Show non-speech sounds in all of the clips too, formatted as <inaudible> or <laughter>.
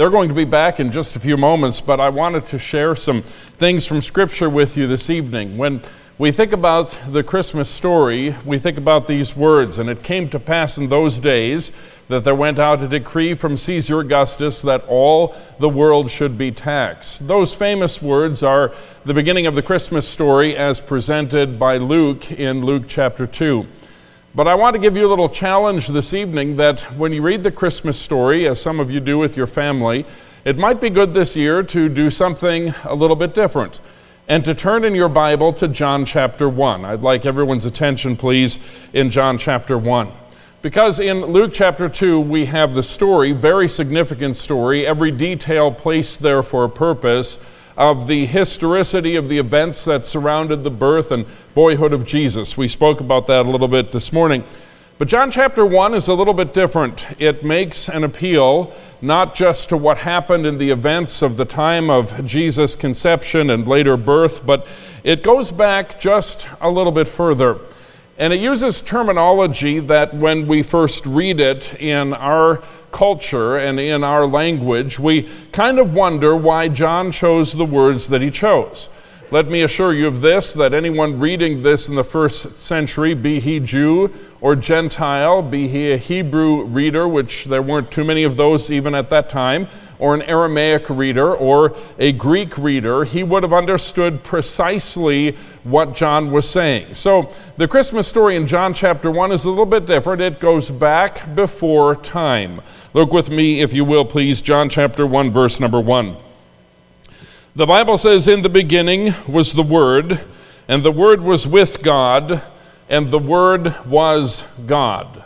They're going to be back in just a few moments, but I wanted to share some things from Scripture with you this evening. When we think about the Christmas story, we think about these words, and it came to pass in those days that there went out a decree from Caesar Augustus that all the world should be taxed. Those famous words are the beginning of the Christmas story as presented by Luke in Luke chapter 2. But I want to give you a little challenge this evening that when you read the Christmas story, as some of you do with your family, it might be good this year to do something a little bit different and to turn in your Bible to John chapter 1. I'd like everyone's attention, please, in John chapter 1. Because in Luke chapter 2, we have the story, very significant story, every detail placed there for a purpose of the historicity of the events that surrounded the birth and boyhood of Jesus. We spoke about that a little bit this morning. But John chapter 1 is a little bit different. It makes an appeal not just to what happened in the events of the time of Jesus' conception and later birth, but it goes back just a little bit further. And it uses terminology that when we first read it in our culture and in our language, we kind of wonder why John chose the words that he chose. Let me assure you of this that anyone reading this in the first century, be he Jew or Gentile, be he a Hebrew reader, which there weren't too many of those even at that time, or an Aramaic reader or a Greek reader, he would have understood precisely what John was saying. So the Christmas story in John chapter 1 is a little bit different. It goes back before time. Look with me, if you will, please, John chapter 1, verse number 1. The Bible says, In the beginning was the Word, and the Word was with God, and the Word was God.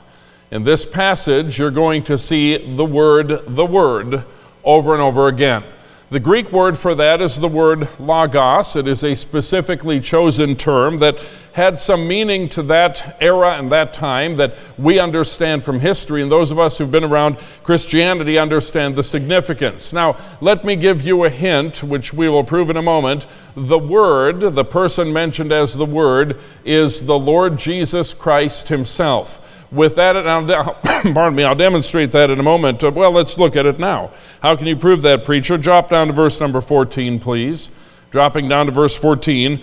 In this passage, you're going to see the word, the Word, over and over again. The Greek word for that is the word logos. It is a specifically chosen term that had some meaning to that era and that time that we understand from history, and those of us who've been around Christianity understand the significance. Now, let me give you a hint, which we will prove in a moment. The Word, the person mentioned as the Word, is the Lord Jesus Christ Himself with that, and I'll, <coughs> pardon me, I'll demonstrate that in a moment. Uh, well, let's look at it now. How can you prove that, preacher? Drop down to verse number 14, please. Dropping down to verse 14.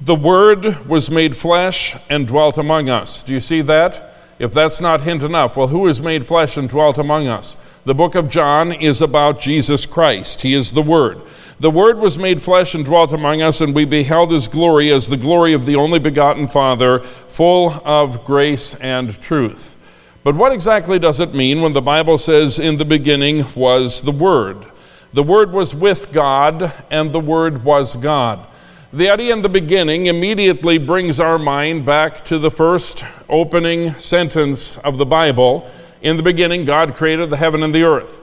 The Word was made flesh and dwelt among us. Do you see that? If that's not hint enough, well, who is made flesh and dwelt among us? The book of John is about Jesus Christ. He is the Word. The Word was made flesh and dwelt among us, and we beheld his glory as the glory of the only begotten Father, full of grace and truth. But what exactly does it mean when the Bible says, In the beginning was the Word? The Word was with God, and the Word was God. The idea in the beginning immediately brings our mind back to the first opening sentence of the Bible. In the beginning, God created the heaven and the earth.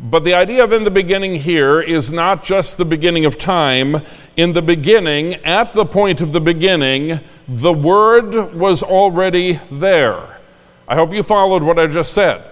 But the idea of in the beginning here is not just the beginning of time. In the beginning, at the point of the beginning, the Word was already there. I hope you followed what I just said.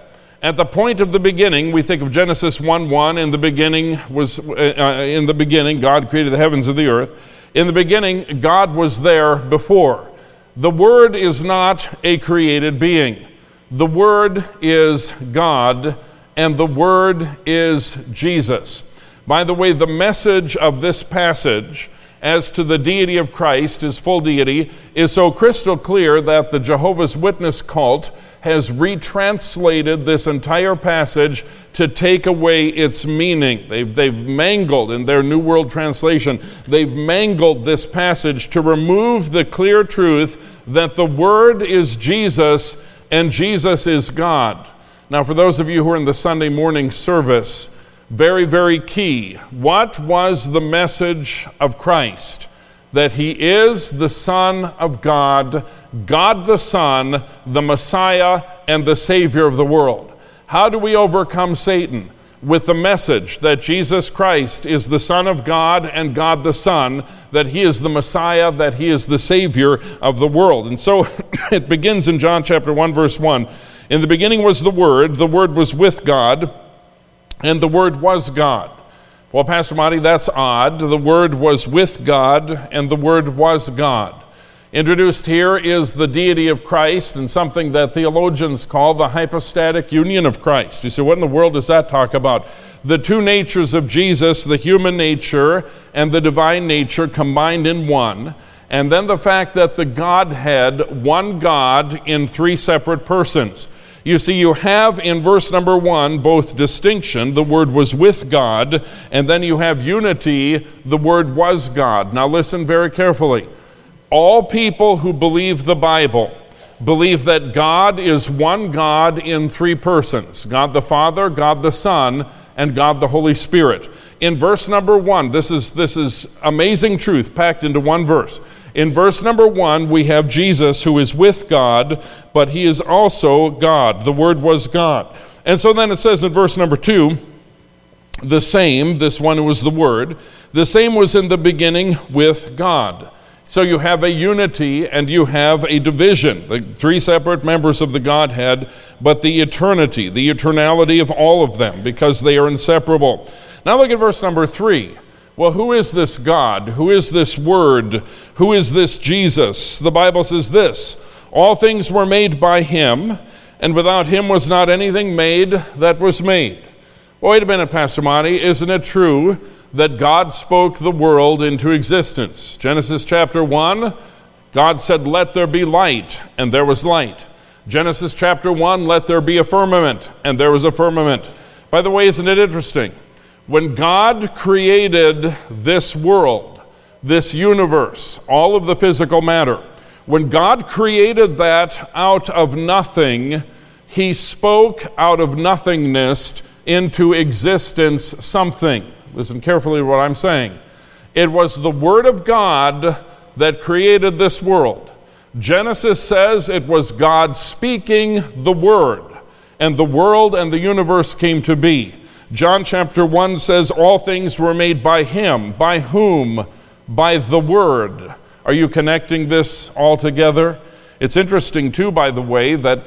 At the point of the beginning, we think of Genesis 1 1. In the beginning was, uh, uh, in the beginning, God created the heavens and the earth. In the beginning, God was there before. The Word is not a created being, the Word is God and the Word is Jesus. By the way, the message of this passage as to the deity of Christ, his full deity, is so crystal clear that the Jehovah's Witness cult has retranslated this entire passage to take away its meaning. They've, they've mangled, in their New World Translation, they've mangled this passage to remove the clear truth that the Word is Jesus and Jesus is God. Now, for those of you who are in the Sunday morning service, very, very key. What was the message of Christ? That he is the Son of God, God the Son, the Messiah, and the Savior of the world. How do we overcome Satan? With the message that Jesus Christ is the Son of God and God the Son, that he is the Messiah, that he is the Savior of the world. And so <coughs> it begins in John chapter 1, verse 1. In the beginning was the Word, the Word was with God, and the Word was God. Well, Pastor Monty, that's odd. The Word was with God, and the Word was God. Introduced here is the deity of Christ and something that theologians call the hypostatic union of Christ. You say, what in the world does that talk about? the two natures of Jesus, the human nature and the divine nature, combined in one. And then the fact that the Godhead, one God in three separate persons. You see, you have in verse number one both distinction, the word was with God, and then you have unity, the word was God. Now listen very carefully. All people who believe the Bible believe that God is one God in three persons God the Father, God the Son, and God the Holy Spirit. In verse number one, this is, this is amazing truth packed into one verse. In verse number one, we have Jesus who is with God, but he is also God. The Word was God. And so then it says in verse number two, the same, this one was the Word, the same was in the beginning with God. So you have a unity and you have a division, the three separate members of the Godhead, but the eternity, the eternality of all of them, because they are inseparable. Now look at verse number three. Well, who is this God? Who is this Word? Who is this Jesus? The Bible says this All things were made by Him, and without Him was not anything made that was made. Wait a minute, Pastor Monty. Isn't it true that God spoke the world into existence? Genesis chapter 1, God said, Let there be light, and there was light. Genesis chapter 1, Let there be a firmament, and there was a firmament. By the way, isn't it interesting? When God created this world, this universe, all of the physical matter, when God created that out of nothing, He spoke out of nothingness into existence something. Listen carefully to what I'm saying. It was the Word of God that created this world. Genesis says it was God speaking the Word, and the world and the universe came to be. John chapter 1 says, All things were made by him. By whom? By the Word. Are you connecting this all together? It's interesting, too, by the way, that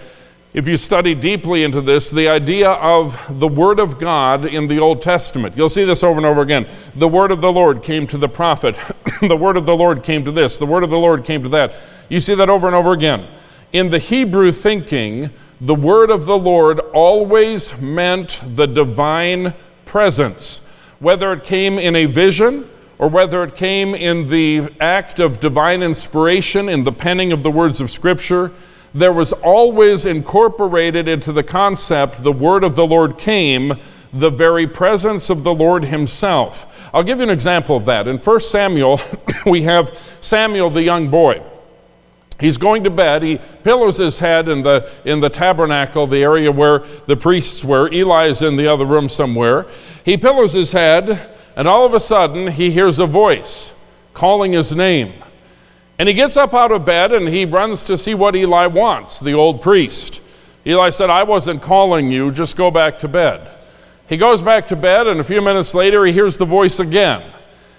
if you study deeply into this, the idea of the Word of God in the Old Testament, you'll see this over and over again. The Word of the Lord came to the prophet, <coughs> the Word of the Lord came to this, the Word of the Lord came to that. You see that over and over again. In the Hebrew thinking, the word of the Lord always meant the divine presence, whether it came in a vision or whether it came in the act of divine inspiration in the penning of the words of Scripture. There was always incorporated into the concept the word of the Lord came, the very presence of the Lord Himself. I'll give you an example of that. In 1 Samuel, <coughs> we have Samuel, the young boy. He's going to bed. He pillows his head in the, in the tabernacle, the area where the priests were. Eli is in the other room somewhere. He pillows his head, and all of a sudden, he hears a voice calling his name. And he gets up out of bed and he runs to see what Eli wants, the old priest. Eli said, I wasn't calling you, just go back to bed. He goes back to bed, and a few minutes later, he hears the voice again.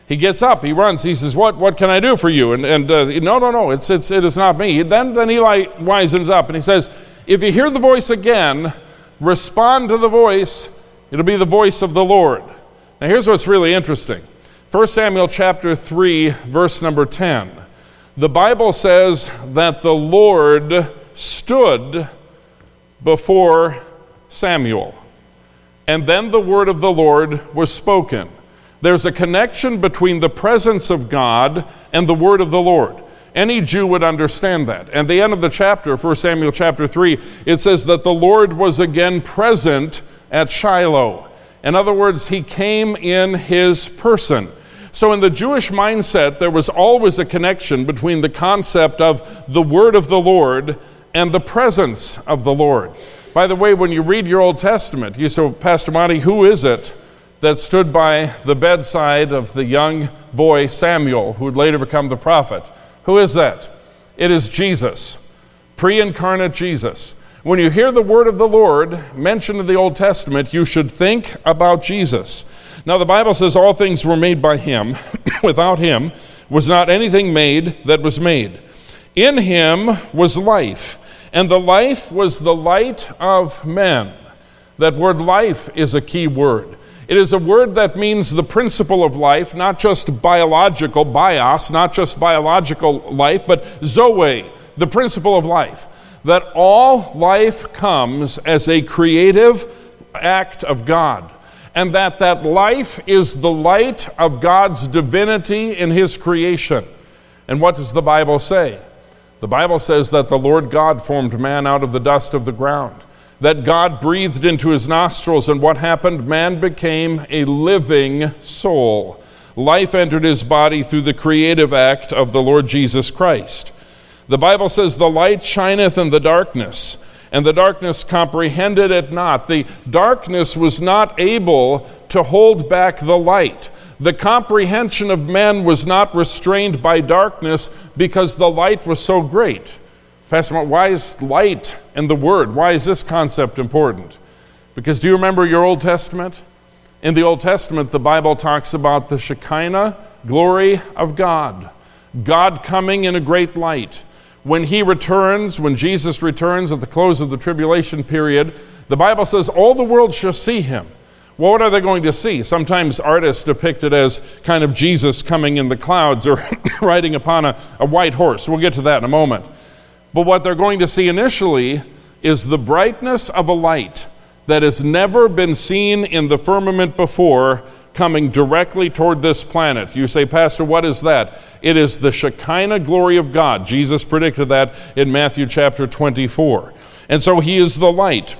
He gets up, he runs, he says, What, what can I do for you? And, and uh, no, no, no, it's, it's, it is not me. Then, then Eli wisens up and he says, If you hear the voice again, respond to the voice, it'll be the voice of the Lord. Now, here's what's really interesting 1 Samuel chapter 3, verse number 10. The Bible says that the Lord stood before Samuel, and then the word of the Lord was spoken. There's a connection between the presence of God and the word of the Lord. Any Jew would understand that. And the end of the chapter, 1 Samuel chapter 3, it says that the Lord was again present at Shiloh. In other words, he came in his person. So, in the Jewish mindset, there was always a connection between the concept of the word of the Lord and the presence of the Lord. By the way, when you read your Old Testament, you say, Pastor Monty, who is it that stood by the bedside of the young boy Samuel, who would later become the prophet. Who is that? It is Jesus, pre incarnate Jesus. When you hear the word of the Lord mentioned in the Old Testament, you should think about Jesus. Now, the Bible says all things were made by him. <coughs> Without him was not anything made that was made. In him was life, and the life was the light of men. That word life is a key word. It is a word that means the principle of life, not just biological, bios, not just biological life, but zoe, the principle of life. That all life comes as a creative act of God. and that that life is the light of God's divinity in his creation. And what does the Bible say? The Bible says that the Lord God formed man out of the dust of the ground, that God breathed into his nostrils, and what happened? Man became a living soul. Life entered his body through the creative act of the Lord Jesus Christ. The Bible says, The light shineth in the darkness, and the darkness comprehended it not. The darkness was not able to hold back the light. The comprehension of men was not restrained by darkness because the light was so great. Pastor Mark, why is light and the Word, why is this concept important? Because do you remember your Old Testament? In the Old Testament, the Bible talks about the Shekinah glory of God, God coming in a great light when he returns, when Jesus returns at the close of the tribulation period, the Bible says all the world shall see him. Well, what are they going to see? Sometimes artists depict it as kind of Jesus coming in the clouds or <coughs> riding upon a, a white horse. We'll get to that in a moment. But what they're going to see initially is the brightness of a light that has never been seen in the firmament before coming directly toward this planet. You say, Pastor, what is that? It is the Shekinah glory of God. Jesus predicted that in Matthew chapter 24. And so he is the light.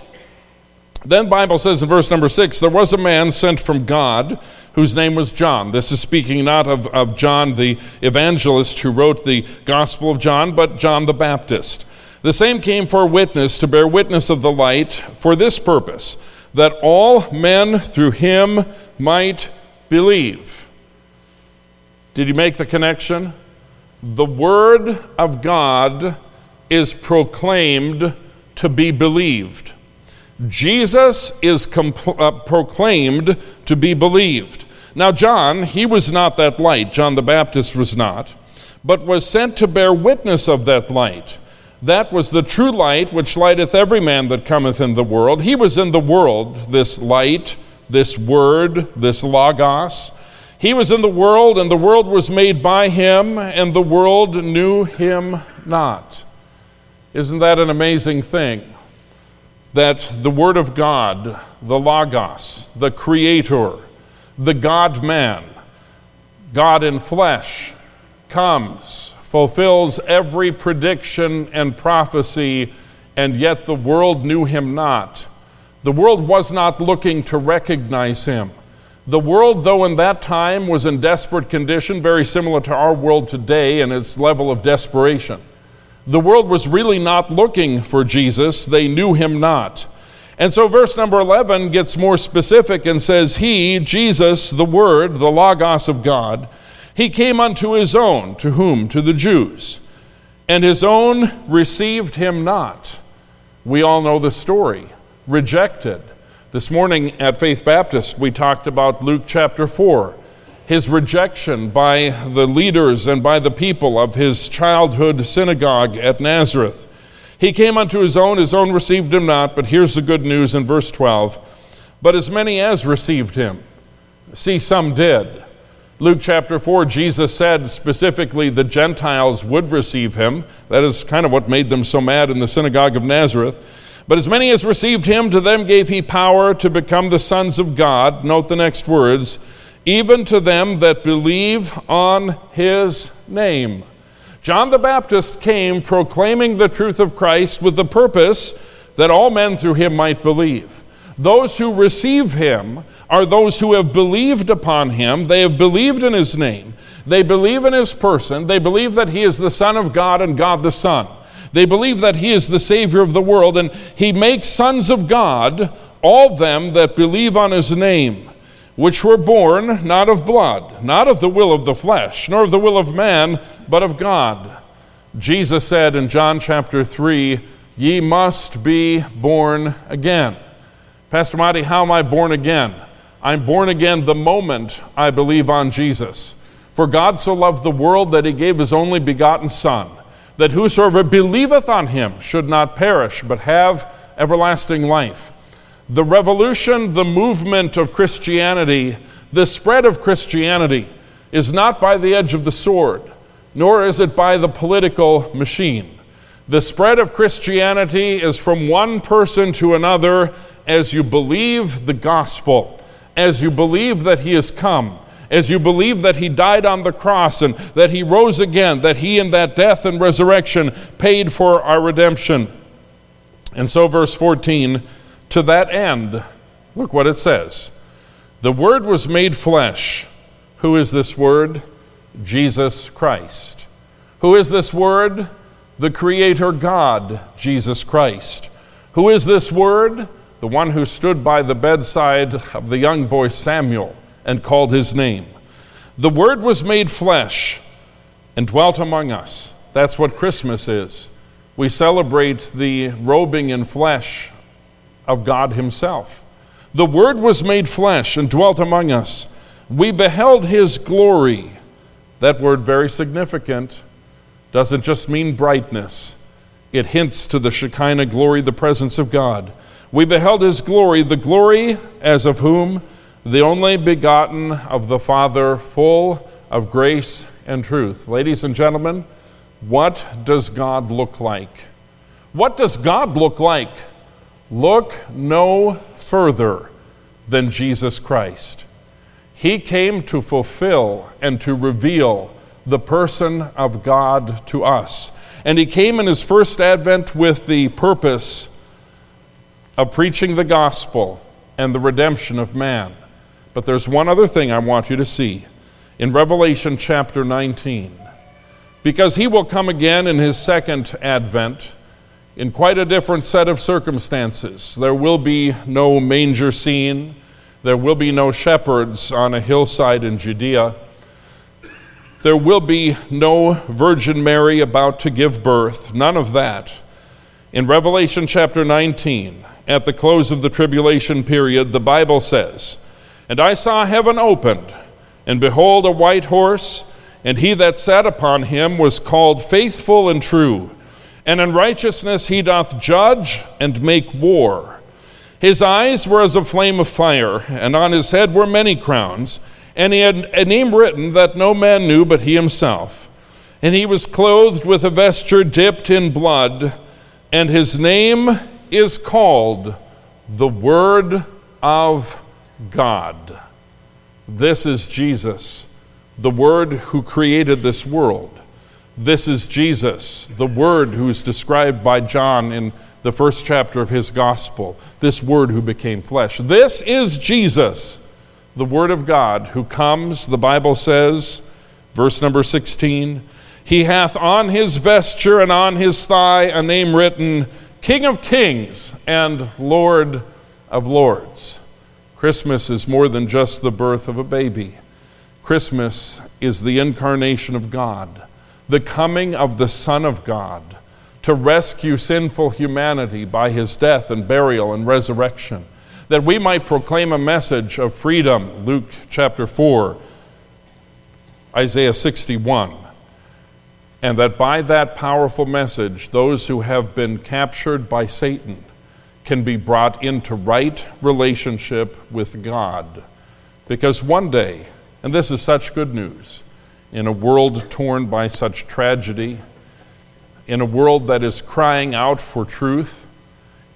Then Bible says in verse number 6, there was a man sent from God whose name was John. This is speaking not of, of John the evangelist who wrote the Gospel of John, but John the Baptist. The same came for witness to bear witness of the light for this purpose that all men through him might believe. Did you make the connection? The Word of God is proclaimed to be believed. Jesus is compl- uh, proclaimed to be believed. Now, John, he was not that light, John the Baptist was not, but was sent to bear witness of that light that was the true light which lighteth every man that cometh in the world. He was in the world, this light, this word, this logos. He was in the world, and the world was made by him, and the world knew him not. Isn't that an amazing thing? That the Word of God, the Logos, the Creator, the God man, God in flesh, comes fulfills every prediction and prophecy, and yet the world knew him not. The world was not looking to recognize him. The world, though in that time was in desperate condition, very similar to our world today in its level of desperation, the world was really not looking for Jesus. They knew him not. And so, verse number 11 gets more specific and says, He, Jesus, the Word, the Logos of God, he came unto his own, to whom? To the Jews. And his own received him not. We all know the story. Rejected. This morning at Faith Baptist, we talked about Luke chapter 4, his rejection by the leaders and by the people of his childhood synagogue at Nazareth. He came unto his own, his own received him not, but here's the good news in verse 12. But as many as received him, see, some did. Luke chapter 4, Jesus said specifically the Gentiles would receive him. That is kind of what made them so mad in the synagogue of Nazareth. But as many as received him, to them gave he power to become the sons of God. Note the next words even to them that believe on his name. John the Baptist came proclaiming the truth of Christ with the purpose that all men through him might believe. Those who receive him are those who have believed upon him. They have believed in his name. They believe in his person. They believe that he is the Son of God and God the Son. They believe that he is the Savior of the world, and he makes sons of God all them that believe on his name, which were born not of blood, not of the will of the flesh, nor of the will of man, but of God. Jesus said in John chapter 3, Ye must be born again. Pastor Marty, how am I born again? I'm born again the moment I believe on Jesus. For God so loved the world that he gave his only begotten Son, that whosoever believeth on him should not perish, but have everlasting life. The revolution, the movement of Christianity, the spread of Christianity is not by the edge of the sword, nor is it by the political machine. The spread of Christianity is from one person to another as you believe the gospel, as you believe that He has come, as you believe that He died on the cross and that He rose again, that He in that death and resurrection paid for our redemption. And so, verse 14, to that end, look what it says The Word was made flesh. Who is this Word? Jesus Christ. Who is this Word? The Creator God, Jesus Christ. Who is this Word? The one who stood by the bedside of the young boy Samuel and called his name. The Word was made flesh and dwelt among us. That's what Christmas is. We celebrate the robing in flesh of God Himself. The Word was made flesh and dwelt among us. We beheld His glory. That word, very significant, doesn't just mean brightness, it hints to the Shekinah glory, the presence of God. We beheld His glory, the glory as of whom? The only begotten of the Father, full of grace and truth. Ladies and gentlemen, what does God look like? What does God look like? Look no further than Jesus Christ. He came to fulfill and to reveal the person of God to us. And he came in his first advent with the purpose of preaching the gospel and the redemption of man. But there's one other thing I want you to see in Revelation chapter 19. Because he will come again in his second advent in quite a different set of circumstances. There will be no manger scene, there will be no shepherds on a hillside in Judea. There will be no Virgin Mary about to give birth, none of that. In Revelation chapter 19, at the close of the tribulation period, the Bible says, And I saw heaven opened, and behold, a white horse, and he that sat upon him was called faithful and true and in righteousness he doth judge and make war. His eyes were as a flame of fire, and on his head were many crowns, and he had a name written that no man knew but he himself. And he was clothed with a vesture dipped in blood, and his name is called the Word of God. This is Jesus, the Word who created this world. This is Jesus, the Word who is described by John in the first chapter of his gospel. This Word who became flesh. This is Jesus, the Word of God, who comes, the Bible says, verse number 16, He hath on his vesture and on his thigh a name written, King of Kings and Lord of Lords. Christmas is more than just the birth of a baby. Christmas is the incarnation of God the coming of the Son of God to rescue sinful humanity by his death and burial and resurrection, that we might proclaim a message of freedom, Luke chapter 4, Isaiah 61, and that by that powerful message, those who have been captured by Satan can be brought into right relationship with God. Because one day, and this is such good news, in a world torn by such tragedy, in a world that is crying out for truth,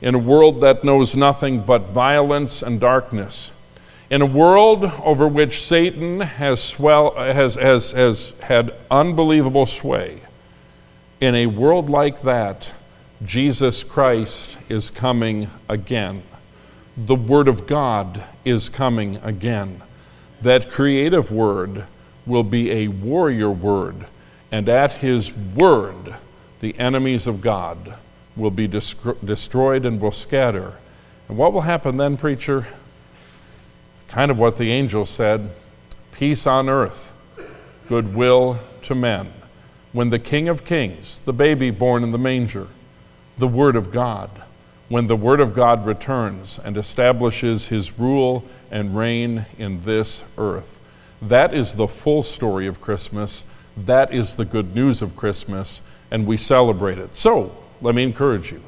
in a world that knows nothing but violence and darkness, in a world over which Satan has, swell, has, has, has had unbelievable sway. In a world like that, Jesus Christ is coming again. The Word of God is coming again. That creative Word will be a warrior word, and at his word, the enemies of God will be destroyed and will scatter. And what will happen then, preacher? Kind of what the angel said peace on earth, goodwill to men. When the King of Kings, the baby born in the manger, the Word of God, when the Word of God returns and establishes his rule and reign in this earth. That is the full story of Christmas. That is the good news of Christmas, and we celebrate it. So, let me encourage you.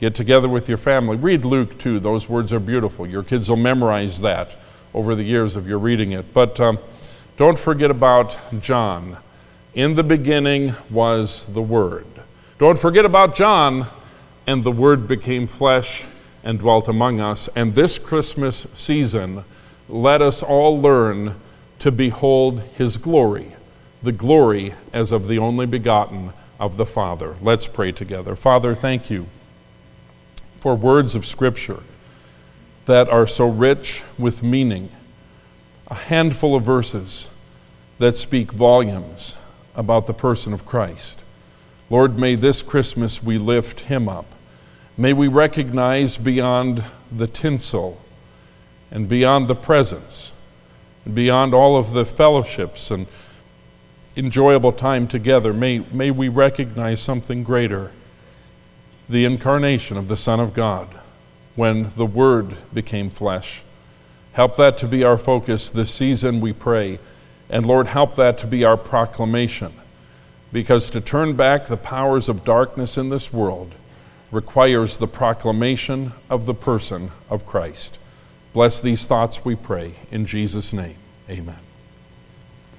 Get together with your family. Read Luke 2. Those words are beautiful. Your kids will memorize that over the years of your reading it. But um, don't forget about John. In the beginning was the Word. Don't forget about John, and the Word became flesh and dwelt among us. And this Christmas season, let us all learn to behold his glory, the glory as of the only begotten of the Father. Let's pray together. Father, thank you for words of Scripture that are so rich with meaning, a handful of verses that speak volumes about the person of Christ. Lord, may this Christmas we lift him up. May we recognize beyond the tinsel and beyond the presents beyond all of the fellowships and enjoyable time together, may, may we recognize something greater the incarnation of the Son of God when the Word became flesh. Help that to be our focus this season, we pray. And Lord, help that to be our proclamation. Because to turn back the powers of darkness in this world requires the proclamation of the person of Christ. Bless these thoughts, we pray. In Jesus' name, amen.